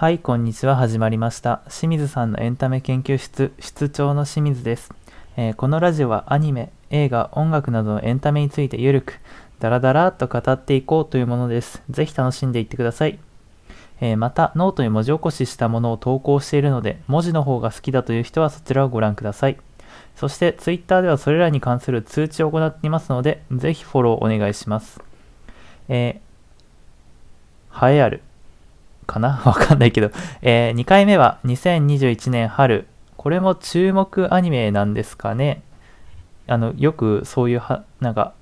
はい、こんにちは。始まりました。清水さんのエンタメ研究室、室長の清水です。えーこのラジオはアニメ、映画、音楽などのエンタメについてゆるく、ダラダラと語っていこうというものです。ぜひ楽しんでいってください。えーまた、ノートに文字起こししたものを投稿しているので、文字の方が好きだという人はそちらをご覧ください。そして、ツイッターではそれらに関する通知を行っていますので、ぜひフォローお願いします。えー、栄えある。かな？わかんないけど、え2回目は2021年春。これも注目アニメなんですかね？あの、よくそういうは、なんか、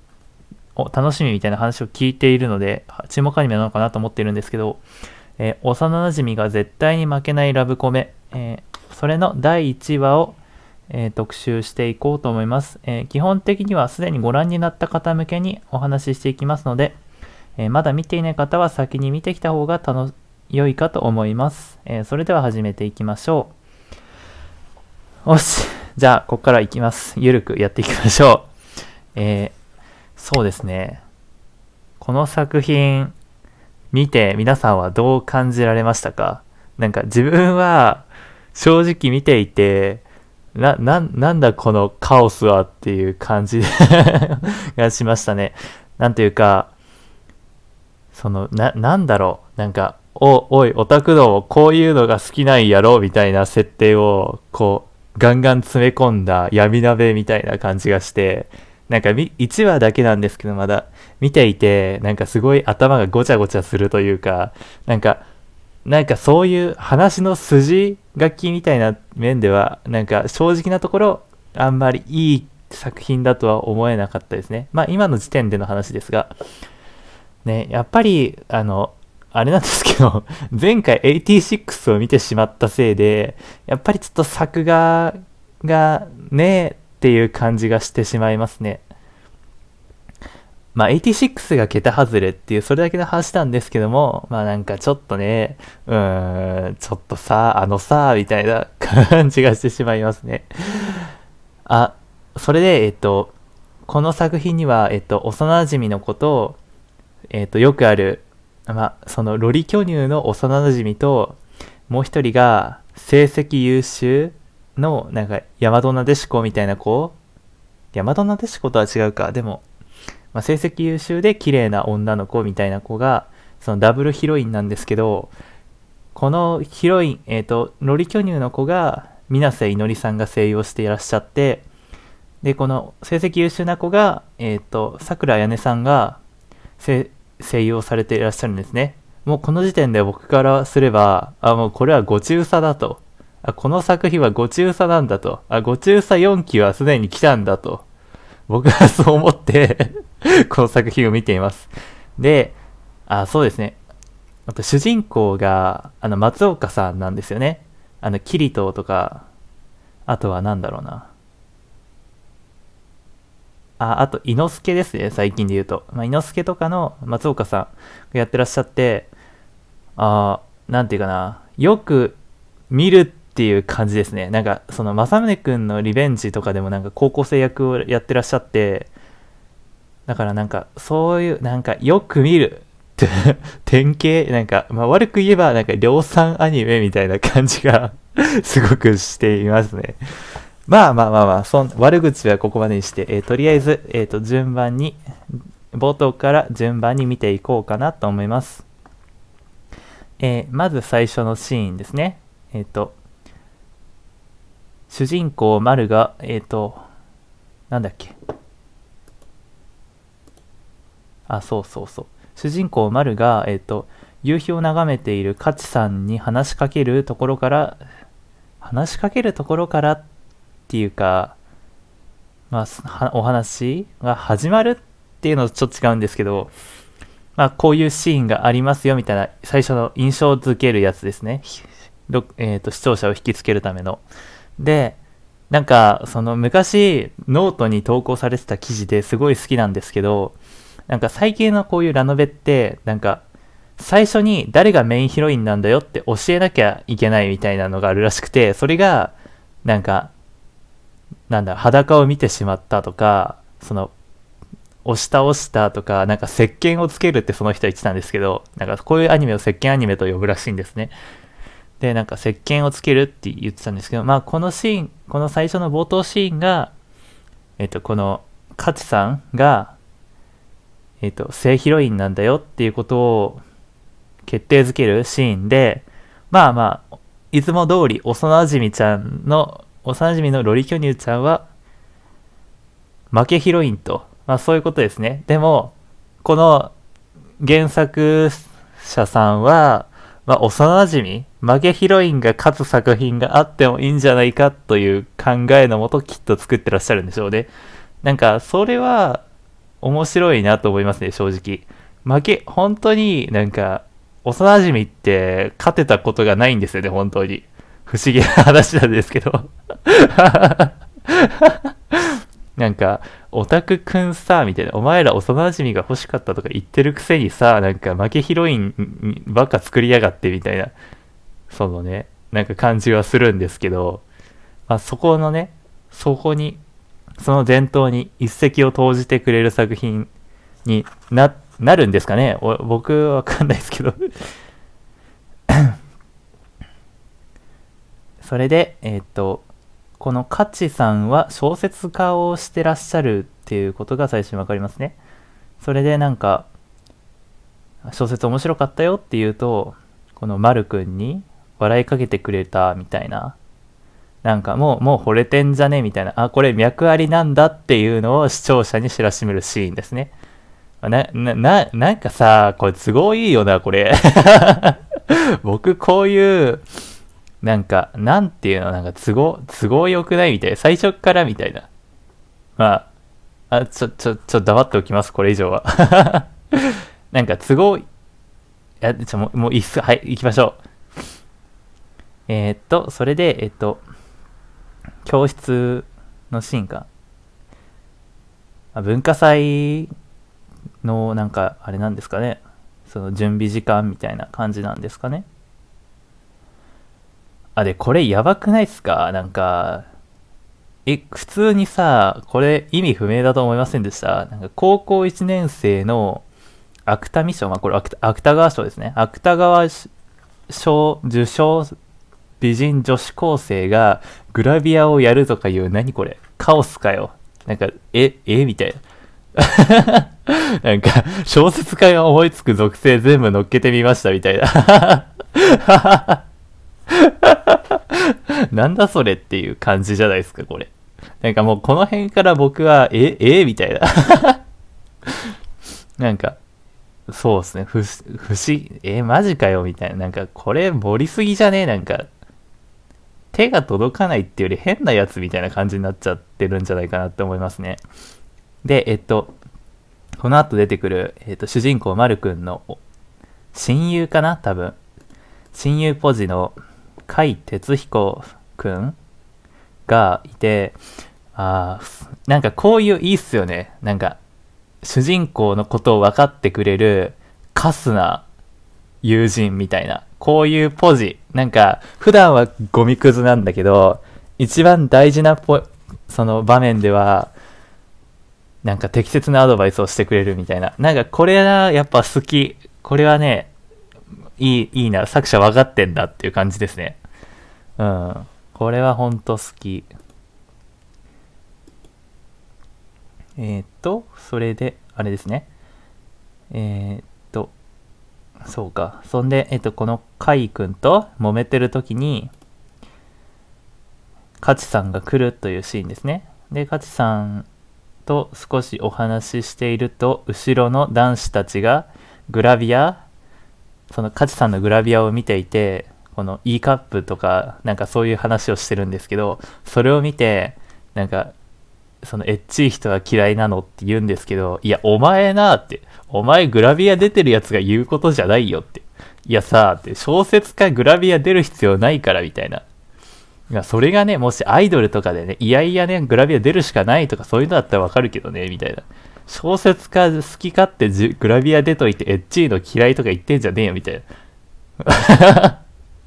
楽しみみたいな話を聞いているので、注目アニメなのかなと思ってるんですけど、えー幼馴染が絶対に負けないラブコメ、えーそれの第1話を、えー特集していこうと思います、え基本的にはすでにご覧になった方向けにお話ししていきますので、えまだ見ていない方は先に見てきた方が楽し良いかと思います、えーそれでは始めていきましょう。よしじゃあここからいきます。ゆるくやっていきましょう。えーそうですね。この作品見て皆さんはどう感じられましたか？なんか自分は正直見ていてな、な、なんだこのカオスはっていう感じ がしましたね。なんというか、その、な、なんだろう。なんか、お、おい、オタクども、こういうのが好きなんやろみたいな設定を、こう、ガンガン詰め込んだ闇鍋みたいな感じがして、なんか、1話だけなんですけど、まだ、見ていて、なんかすごい頭がごちゃごちゃするというか、なんか、なんかそういう話の筋書きみたいな面では、なんか正直なところ、あんまりいい作品だとは思えなかったですね。まあ今の時点での話ですが、ね、やっぱり、あの、あれなんですけど、前回86を見てしまったせいで、やっぱりちょっと作画がねえ、っていう感じがしてしまいますね。まあ、86が桁外れっていう、それだけの話なんですけども、まあなんかちょっとね、うーん、ちょっとさ、あのさ、みたいな 感じがしてしまいますね。あ、それで、えっと、この作品には、えっと、幼馴染の子とを、えっと、よくある、まあ、そのロリ巨乳の幼馴染と、もう一人が、成績優秀の、なんか、大和なでしこみたいな子大和なでしことは違うか。でも、まあ、成績優秀で綺麗な女の子みたいな子が、そのダブルヒロインなんですけど、このヒロイン、えっ、と、ロリ巨乳の子が、水瀬いのりさんが声優をしていらっしゃって、で、この成績優秀な子が、えっ、と、桜彩音さんが声優をされていらっしゃるんですね。もうこの時点で僕からすれば、あ、もうこれはご中佐だと。あ、この作品はご中佐なんだと。あ、ご中佐4期はすでに来たんだと。僕はそう思って この作品を見ています。で、あ、そうですね。あと主人公が、あの、松岡さんなんですよね。あの、キリトとか、あとはなんだろうな。あ、あと、伊之助ですね、最近で言うと。まあ、伊之助とかの松岡さんがやってらっしゃって、あーなんていうかな、よく見るっていう感じですね。なんか、その、正宗くんのリベンジとかでもなんか高校生役をやってらっしゃって、だからなんか、そういう、なんか、よく見る。典型、なんか、まあ、悪く言えば、なんか、量産アニメみたいな感じがすごくしていますね。まあまあまあまあ、そん悪口はここまでにして、えーとりあえず、えーと、順番に、冒頭から順番に見ていこうかなと思います。えーまず最初のシーンですね。えっ、と、主人公、丸が、えっ、と、なんだっけ。あ、そうそうそう。主人公、丸が、えっ、と、夕日を眺めている勝さんに話しかけるところから、話しかけるところからっっていうか、まあ、お話が始まるっていうのとちょっと違うんですけど、まあ、こういうシーンがありますよみたいな最初の印象づけるやつですね。えーと視聴者を引きつけるための。で、なんか、その昔、ノートに投稿されてた記事ですごい好きなんですけど、なんか最近のこういうラノベって、なんか、最初に誰がメインヒロインなんだよって教えなきゃいけないみたいなのがあるらしくて、それが、なんか、なんだ、裸を見てしまったとか、その、押し倒したとか、なんか石鹸をつけるってその人は言ってたんですけど、なんかこういうアニメを石鹸アニメと呼ぶらしいんですね。で、なんか石鹸をつけるって言ってたんですけど、まあこのシーン、この最初の冒頭シーンが、えっと、この、カチさんが、えっと、正ヒロインなんだよっていうことを決定づけるシーンで、まあまあ、いつも通り幼馴染ちゃんの、幼馴染のロリ巨乳ちゃんは、負けヒロインと、まあそういうことですね。でも、この原作者さんは、まあ幼馴染負けヒロインが勝つ作品があってもいいんじゃないかという考えのもときっと作ってらっしゃるんでしょうね。なんか、それは面白いなと思いますね、正直。負け、本当になんか、幼馴染って勝てたことがないんですよね、本当に。不思議な話なんですけど。なんか、オタクくんさ、みたいな、お前ら幼馴染が欲しかったとか言ってるくせにさ、なんか負けヒロインばっか作りやがってみたいな、そのね、なんか感じはするんですけど、まあ、そこのね、そこに、その伝統に一石を投じてくれる作品にな、なるんですかね。僕わかんないですけど。それで、えっ、と、このカチさんは小説家をしてらっしゃるっていうことが最初に分かりますね。それでなんか、小説面白かったよって言うと、この丸くんに笑いかけてくれたみたいな。なんかもう、もう惚れてんじゃね？みたいな。あ、これ脈ありなんだっていうのを視聴者に知らしめるシーンですね。な、な、な、なんかさ、これ都合いいよな、これ。僕こういう、なんか、なんていうの、なんか都合、都合良くないみたいな。最初からみたいな。まあ、あ、ちょ、ちょ、ちょ、黙っておきます、これ以上は。なんか都合、いや、ちょ、もう、もういいっす。はい、行きましょう。えー、っと、それで、えっと、教室のシーンか。文化祭の、なんか、あれなんですかね。その準備時間みたいな感じなんですかね。あ、で、これやばくないっすか？なんか、え、普通にさ、これ意味不明だと思いませんでした？なんか高校1年生の芥見賞、まあこれ芥川賞ですね。芥川賞受賞美人女子高生がグラビアをやるとかいう、何これ？カオスかよ。なんか、え、え？みたいな。なんか、小説家が思いつく属性全部乗っけてみましたみたいな。なんだそれっていう感じじゃないですか、これ。なんかもうこの辺から僕は、え、え？みたいな。なんか、そうですね、不、不思議、え、マジかよみたいな。なんか、これ盛りすぎじゃね？えなんか、手が届かないっていうより変なやつみたいな感じになっちゃってるんじゃないかなって思いますね。で、えっと、この後出てくる、えっと、主人公、まるくんの親友かな多分。親友ポジの甲斐哲彦くんがいて、あなんかこういういいっすよね。なんか、主人公のことを分かってくれる、カスな友人みたいな。こういうポジ。なんか、普段はゴミくずなんだけど、一番大事なポ、その場面では、なんか適切なアドバイスをしてくれるみたいな。なんかこれはやっぱ好き。これはね、いい、いいな、作者分かってんだっていう感じですね。うん。これはほんと好き。えー、っと、それで、あれですね。えー、っと、そうか。そんで、えっと、このカイ君と揉めてる時に、カチさんが来るというシーンですね。で、カチさんと少しお話ししていると、後ろの男子たちがグラビアそのカチさんのグラビアを見ていて、この E カップとか、なんかそういう話をしてるんですけど、それを見て、なんか、そのエッチい人が嫌いなのって言うんですけど、いや、お前なって、お前グラビア出てるやつが言うことじゃないよって。いやさ、って、小説家グラビア出る必要ないからみたいな。それがね、もしアイドルとかでね、いやいやね、グラビア出るしかないとかそういうのだったらわかるけどね、みたいな。小説家好き勝手グラビア出といてエッチーの嫌いとか言ってんじゃねえよみたいな。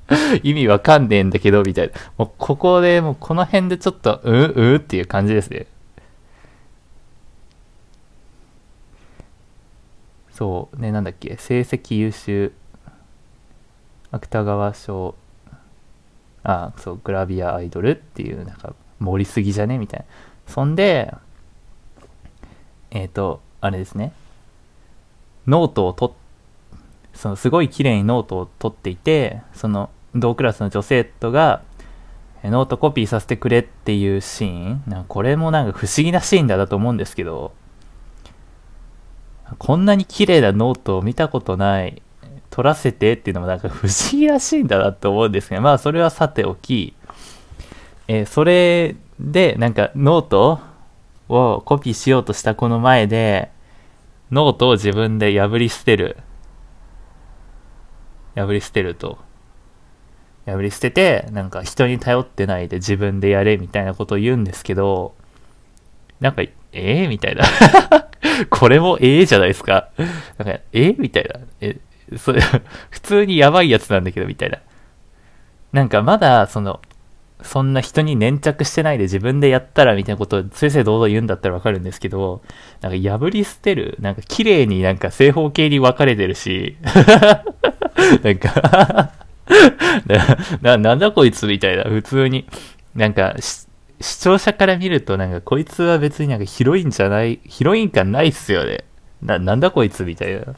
意味わかんねえんだけど、みたいな。もうここで、もうこの辺でちょっと、ううっていう感じですね。そう、ね、なんだっけ、成績優秀、芥川賞、あそう。グラビアアイドルっていうなんか盛りすぎじゃね？みたいな。そんでえっ、ー、とあれですね。ノートを取そのすごい綺麗にノートを取っていてその同クラスの女生徒がノートコピーさせてくれっていうシーン。なこれもなんか不思議なシーンだなと思うんですけどこんなに綺麗なノートを見たことない取らせてっていうのもなんか不思議らしいんだなと思うんですがまあそれはさておき、えー、それでなんかノートをコピーしようとした子の前でノートを自分で破り捨てる。破り捨てると。破り捨ててなんか人に頼ってないで自分でやれみたいなことを言うんですけどなんかええー、みたいな。これもええじゃないですか。なんかえみたいな。えそれ 普通にやばいやつなんだけどみたいな。なんかまだそのそんな人に粘着してないで自分でやったらみたいなことを先生堂々言うんだったらわかるんですけど、なんか破り捨てるなんか綺麗になんか正方形に分かれてるし、なんか な、なんだこいつみたいな、普通に。なんか、視聴者から見ると、なんか、こいつは別になんかヒロインじゃない、ヒロイン感ないっすよね。な、なんだこいつみたいな。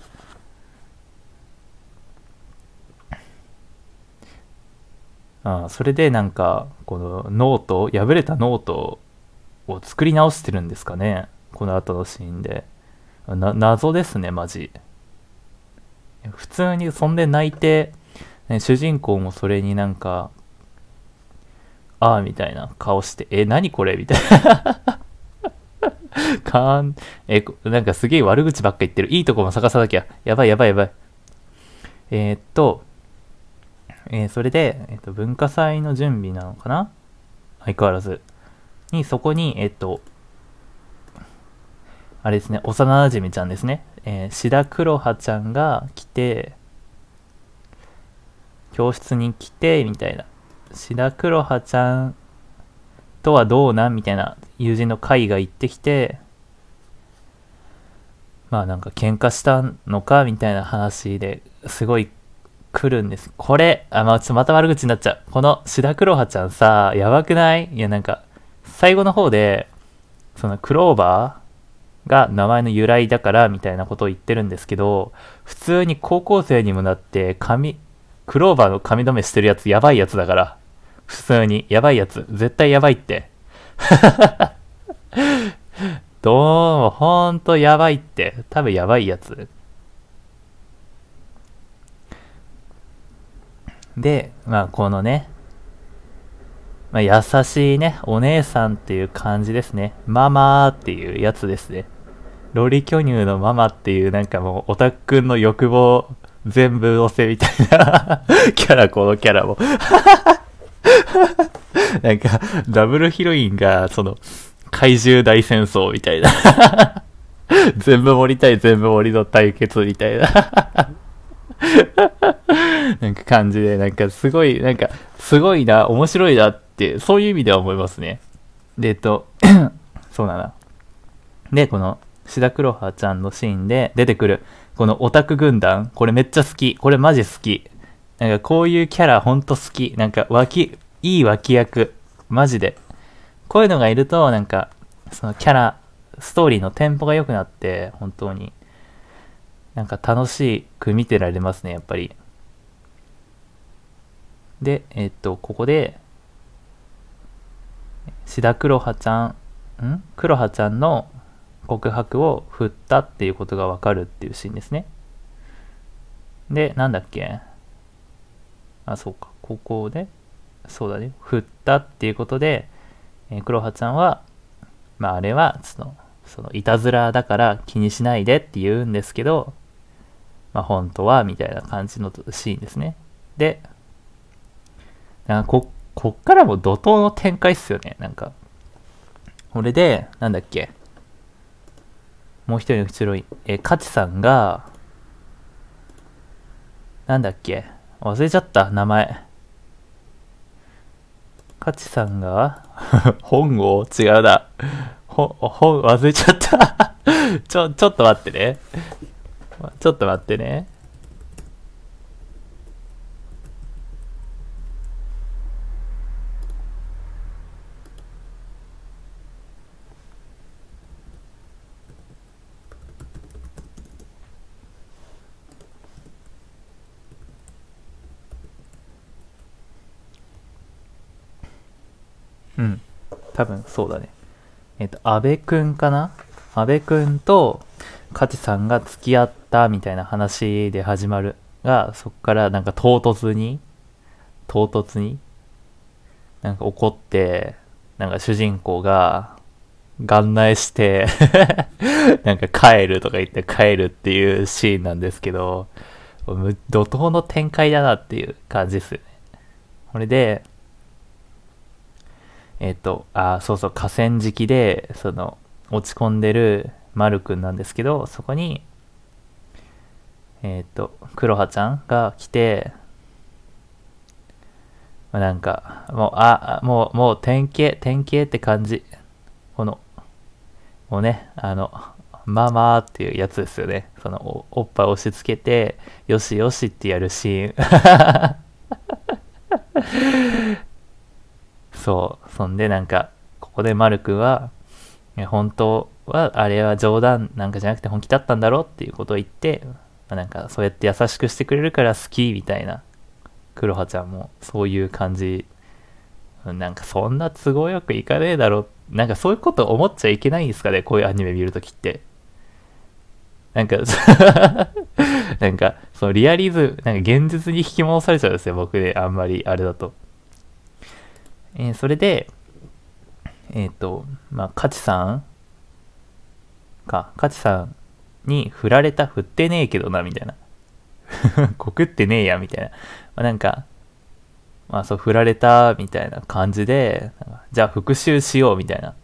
あそれでなんか、このノート、破れたノートを作り直してるんですかね。この後のシーンで。な、謎ですね、マジ。普通にそんで泣いて、ね、主人公もそれになんか、ああ、みたいな顔して、え、何これ？みたいな。かん、え、なんかすげえ悪口ばっか言ってる。いいとこも探さなきゃ。やばいやばいやばい。えー、っと、えー、それで、えー、っと、文化祭の準備なのかな？相変わらず。に、そこに、えっと、あれですね、幼馴染ちゃんですね。えー、志田黒葉ちゃんが来て、教室に来て、みたいな。志田黒葉ちゃんとはどうなん？みたいな友人の会が行ってきて、まあなんか喧嘩したのか？みたいな話ですごい来るんです。これ、あ、まあちょっとまた悪口になっちゃう。この志田黒葉ちゃんさ、やばくない？いやなんか、最後の方で、そのクローバーが名前の由来だからみたいなことを言ってるんですけど、普通に高校生にもなって髪、クローバーの髪留めしてるやつやばいやつだから。普通に。やばいやつ。絶対やばいって。どうも、ほんとやばいって。多分やばいやつ。で、まあこのね、まあ、優しいね、お姉さんっていう感じですね。ママーっていうやつですね。ロリ巨乳のママっていうなんかもうオタクくんの欲望全部乗せみたいな キャラ、このキャラも なんか、ダブルヒロインが、その、怪獣大戦争みたいな 全部盛りたい、全部盛りの対決みたいなんか感じで、なんかすごい、なんか、すごいな、面白いなって、そういう意味では思いますね。で、えっと、そうだな。で、この、志田黒葉ちゃんのシーンで出てくる、このオタク軍団、これめっちゃ好き。これマジ好き。なんかこういうキャラほんと好き。なんか脇、いい脇役。マジで。こういうのがいると、なんか、そのキャラ、ストーリーのテンポが良くなって、本当に、なんか楽しく見てられますね、やっぱり。で、えっと、ここで、志田黒葉ちゃん、ん？黒葉ちゃんの告白を振ったっていうことがわかるっていうシーンですね。で、なんだっけ？あ、そうか。ここで、そうだね。振ったっていうことで、えー、黒羽ちゃんは、まあ、あれは、その、その、いたずらだから気にしないでって言うんですけど、まあ、本当は、みたいな感じのシーンですね。で、なんかこ、こっからも怒涛の展開っすよね。なんか。これで、なんだっけもう一人のヒロイン、えー、カチさんが、なんだっけ忘れちゃった、名前。カチさんが 本を違うな。ほ、本、忘れちゃった ちょ、ちょっと待ってね。ちょっと待ってね。多分そうだね。えっ、と、安部くんかな？安部くんと、カチさんが付き合ったみたいな話で始まるが、そっからなんか唐突に、唐突に、なんか怒って、なんか主人公が、眼内して なんか帰るとか言って帰るっていうシーンなんですけど、怒涛の展開だなっていう感じですよね。これで、えっ、と、あ、そうそう、河川敷で、その、落ち込んでる丸くんなんですけど、そこに、えっ、ー、と、黒羽ちゃんが来て、ま、なんか、もう、あ、もう、もう典型、典型って感じ。この、もうね、あの、ママっていうやつですよね。そのお、おっぱい押し付けて、よしよしってやるシーン。そう。そんでなんか、ここでマル君は、本当は、あれは冗談なんかじゃなくて本気だったんだろうっていうことを言って、まあ、なんかそうやって優しくしてくれるから好きみたいな。黒羽ちゃんもそういう感じ。なんかそんな都合よくいかねえだろ。なんかそういうこと思っちゃいけないんですかね、こういうアニメ見るときって。なんか なんか、そのリアリズム、なんか現実に引き戻されちゃうんですよ、僕で、あんまりあれだと。えー、それで、えっ、ー、と、まあ、カチさんか、カチさんに振られた、振ってねえけどな、みたいな。告ってねえや、みたいな。まあ、なんか、まあそう、振られた、みたいな感じで、じゃあ復讐しよう、みたいな。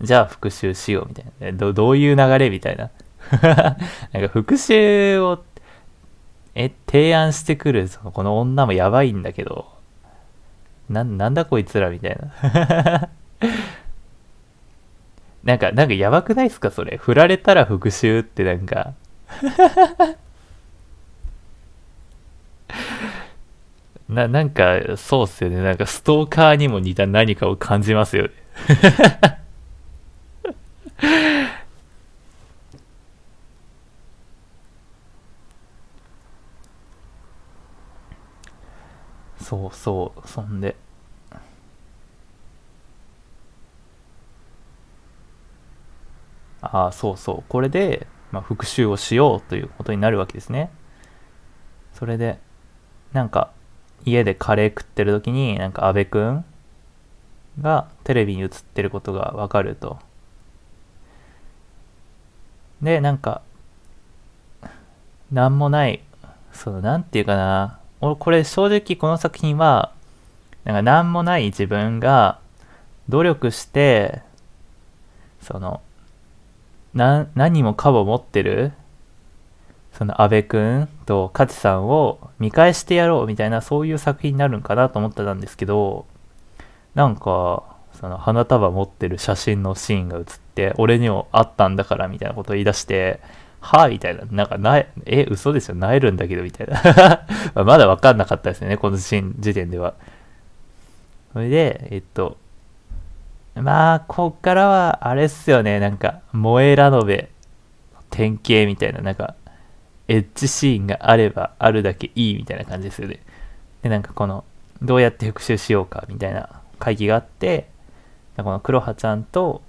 じゃあ復讐しよう、みたいな。どどういう流れみたいな。なんか復讐を、え、提案してくる、そのこの女もやばいんだけど、な、なんだこいつらみたいな。なんか、なんかやばくないっすかそれ。振られたら復讐ってなんか な、なんか、そうっすよね。なんかストーカーにも似た何かを感じますよね。そうそう、そんで。ああ、そうそう。これで、まあ、復習をしようということになるわけですね。それで、なんか、家でカレー食ってる時に、なんか安部くんがテレビに映ってることがわかると。で、なんか、なんもない、その、なんていうかな、俺これ正直この作品は、なんか何もない自分が努力して、その、な、何もかも持ってる、その安部くんと勝さんを見返してやろうみたいなそういう作品になるんかなと思ってたんですけど、なんか、その花束持ってる写真のシーンが映って、俺にもあったんだからみたいなことを言い出して、はみたいな。なんか、なえ、え、嘘ですよ。なえるんだけど、みたいな。まだ分かんなかったですよね、この時点では。それで、えっと、まあ、こっからは、あれっすよね、なんか、萌えラノベ、典型みたいな、なんか、エッジシーンがあればあるだけいいみたいな感じですよね。で、なんかこの、どうやって復習しようかみたいな会議があって、この黒羽ちゃんと、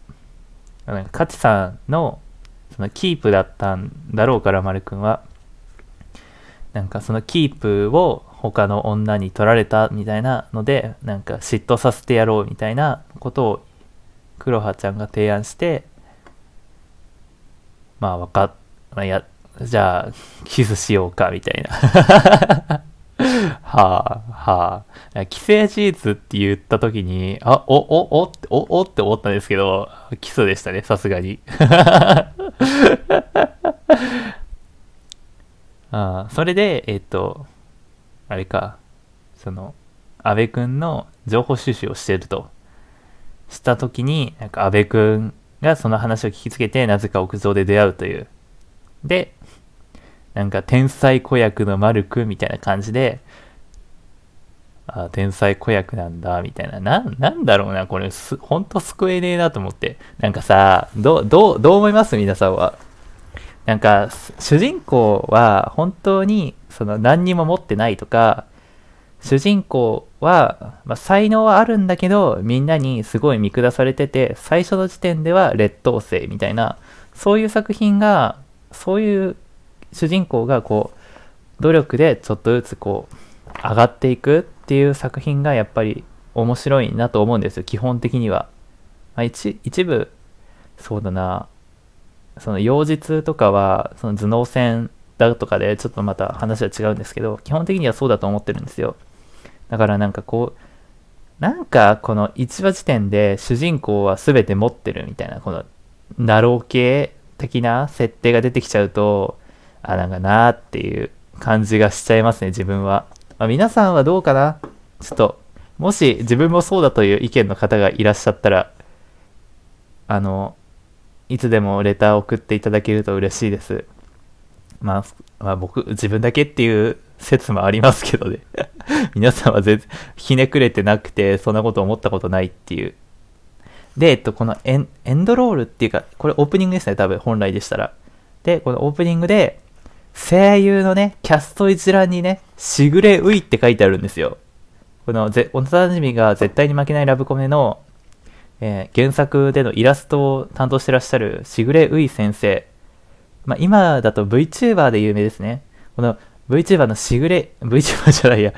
なんか、カチさんのそのキープだったんだろうから、丸くんは。なんかそのキープを他の女に取られたみたいなので、なんか嫉妬させてやろうみたいなことを黒羽ちゃんが提案して、まあわかっ、まあ、や、じゃあキスしようかみたいなはあ、はあ。既成事実って言った時に、あ、お、お、おって、お、おって思ったんですけど、キスでしたね、さすがに。あそれで、えっ、と、あれか、その、安部くんの情報収集をしてると。した時に、なんか安部くんがその話を聞きつけて、なぜか屋上で出会うという。で、なんか天才子役の丸くんみたいな感じで、あ天才子役なんだ、みたいな。な、なんだろうな、これ、す、ほんと救えねえなと思って。なんかさ、どう、どう、どう思います？皆さんは。なんか、主人公は本当に、その何にも持ってないとか、主人公は、まあ、才能はあるんだけど、みんなにすごい見下されてて、最初の時点では劣等生みたいな、そういう作品が、そういう主人公がこう、努力でちょっとずつこう、上がっていくっていう作品がやっぱり面白いなと思うんですよ、基本的には。まあ、一一部、そうだな、その妖術とかは、その頭脳戦だとかでちょっとまた話は違うんですけど、基本的にはそうだと思ってるんですよ。だからなんかこう、なんかこの1話時点で主人公は全て持ってるみたいな、このナロー系的な設定が出てきちゃうと、あ、なんかなーっていう感じがしちゃいますね、自分は。まあ、皆さんはどうかな？ちょっと、もし自分もそうだという意見の方がいらっしゃったら、あの、いつでもレター送っていただけると嬉しいです。まあ、まあ、僕、自分だけっていう説もありますけどね 皆さんは全然ひねくれてなくて、そんなこと思ったことないっていう。で、えっと、このエンエンドロールっていうか、これオープニングですね、多分、本来でしたら。で、このオープニングで、声優のね、キャスト一覧にね、しぐれういって書いてあるんですよ。この、ぜ、幼馴染が絶対に負けないラブコメの、えー、原作でのイラストを担当してらっしゃるしぐれうい先生。まあ、今だと VTuber で有名ですね。この VTuber のしぐれ、VTuber じゃないや、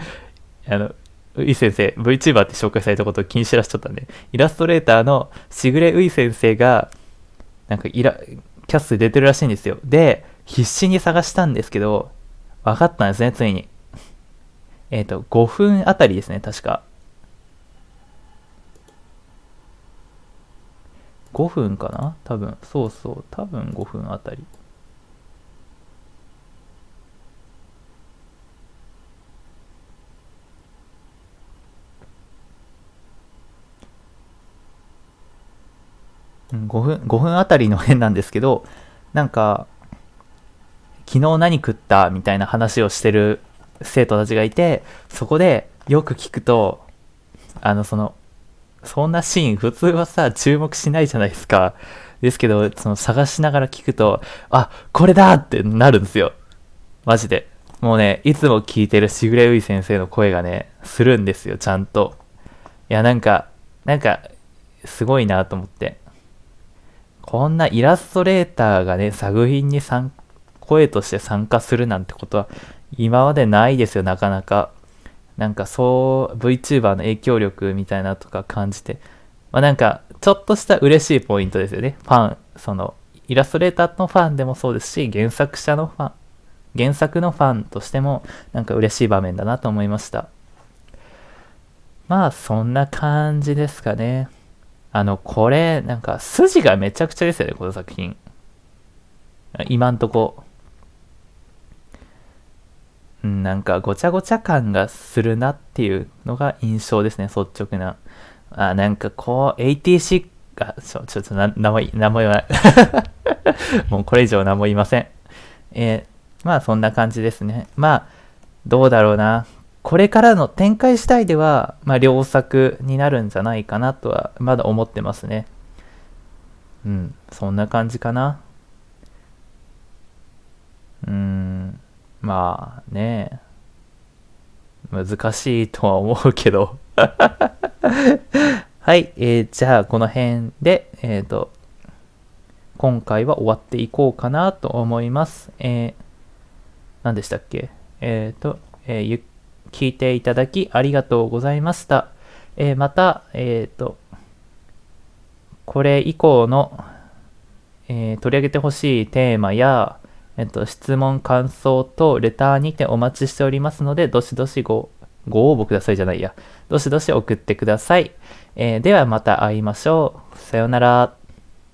あの、うい先生、VTuber って紹介されたことを気にしてらっしゃったんで、イラストレーターのしぐれうい先生が、なんかイラ、キャストで出てるらしいんですよ。で、必死に探したんですけど、分かったんですね、ついに。えっ、ー、と、5分あたりですね、確か。5分かな？多分。そうそう。多分5分あたり。5分、5分あたりの辺なんですけど、なんか、昨日何食ったみたいな話をしてる生徒たちがいて、そこでよく聞くと、あの、その、そんなシーン普通はさ、注目しないじゃないですか。ですけど、その探しながら聞くと、あ、これだってなるんですよ。マジで。もうね、いつも聞いてるしぐれうい先生の声がね、するんですよ、ちゃんと。いや、なんか、なんか、すごいなと思って。こんなイラストレーターがね、作品に参加声として参加するなんてことは今までないですよ、なかなか。なんかそう、VTuber の影響力みたいなとか感じて。まあなんか、ちょっとした嬉しいポイントですよね。ファン、その、イラストレーターのファンでもそうですし、原作者のファン、原作のファンとしても、なんか嬉しい場面だなと思いました。まあ、そんな感じですかね。あの、これ、なんか、筋がめちゃくちゃですよね、この作品。今んとこ。なんか、ごちゃごちゃ感がするなっていうのが印象ですね、率直な。あ、なんかこう、ATC、あ、ちょ、ちょっとな、名前、名前言わない。もうこれ以上何も言いません。えー、まあそんな感じですね。まあ、どうだろうな。これからの展開次第では、まあ、良作になるんじゃないかなとは、まだ思ってますね。うん、そんな感じかな。うーん、まあね、難しいとは思うけど はい、えー、じゃあこの辺で、えっ、ー、と、今回は終わっていこうかなと思います。えー、何でしたっけ？えっ、ー、と、えー、聞いていただきありがとうございました。えー、また、えっ、ー、と、これ以降の、えー、取り上げてほしいテーマや、えっと、質問、感想とレターにてお待ちしておりますので、どしどしご、ご応募くださいじゃないや。どしどし送ってください。えー、ではまた会いましょう。さようなら。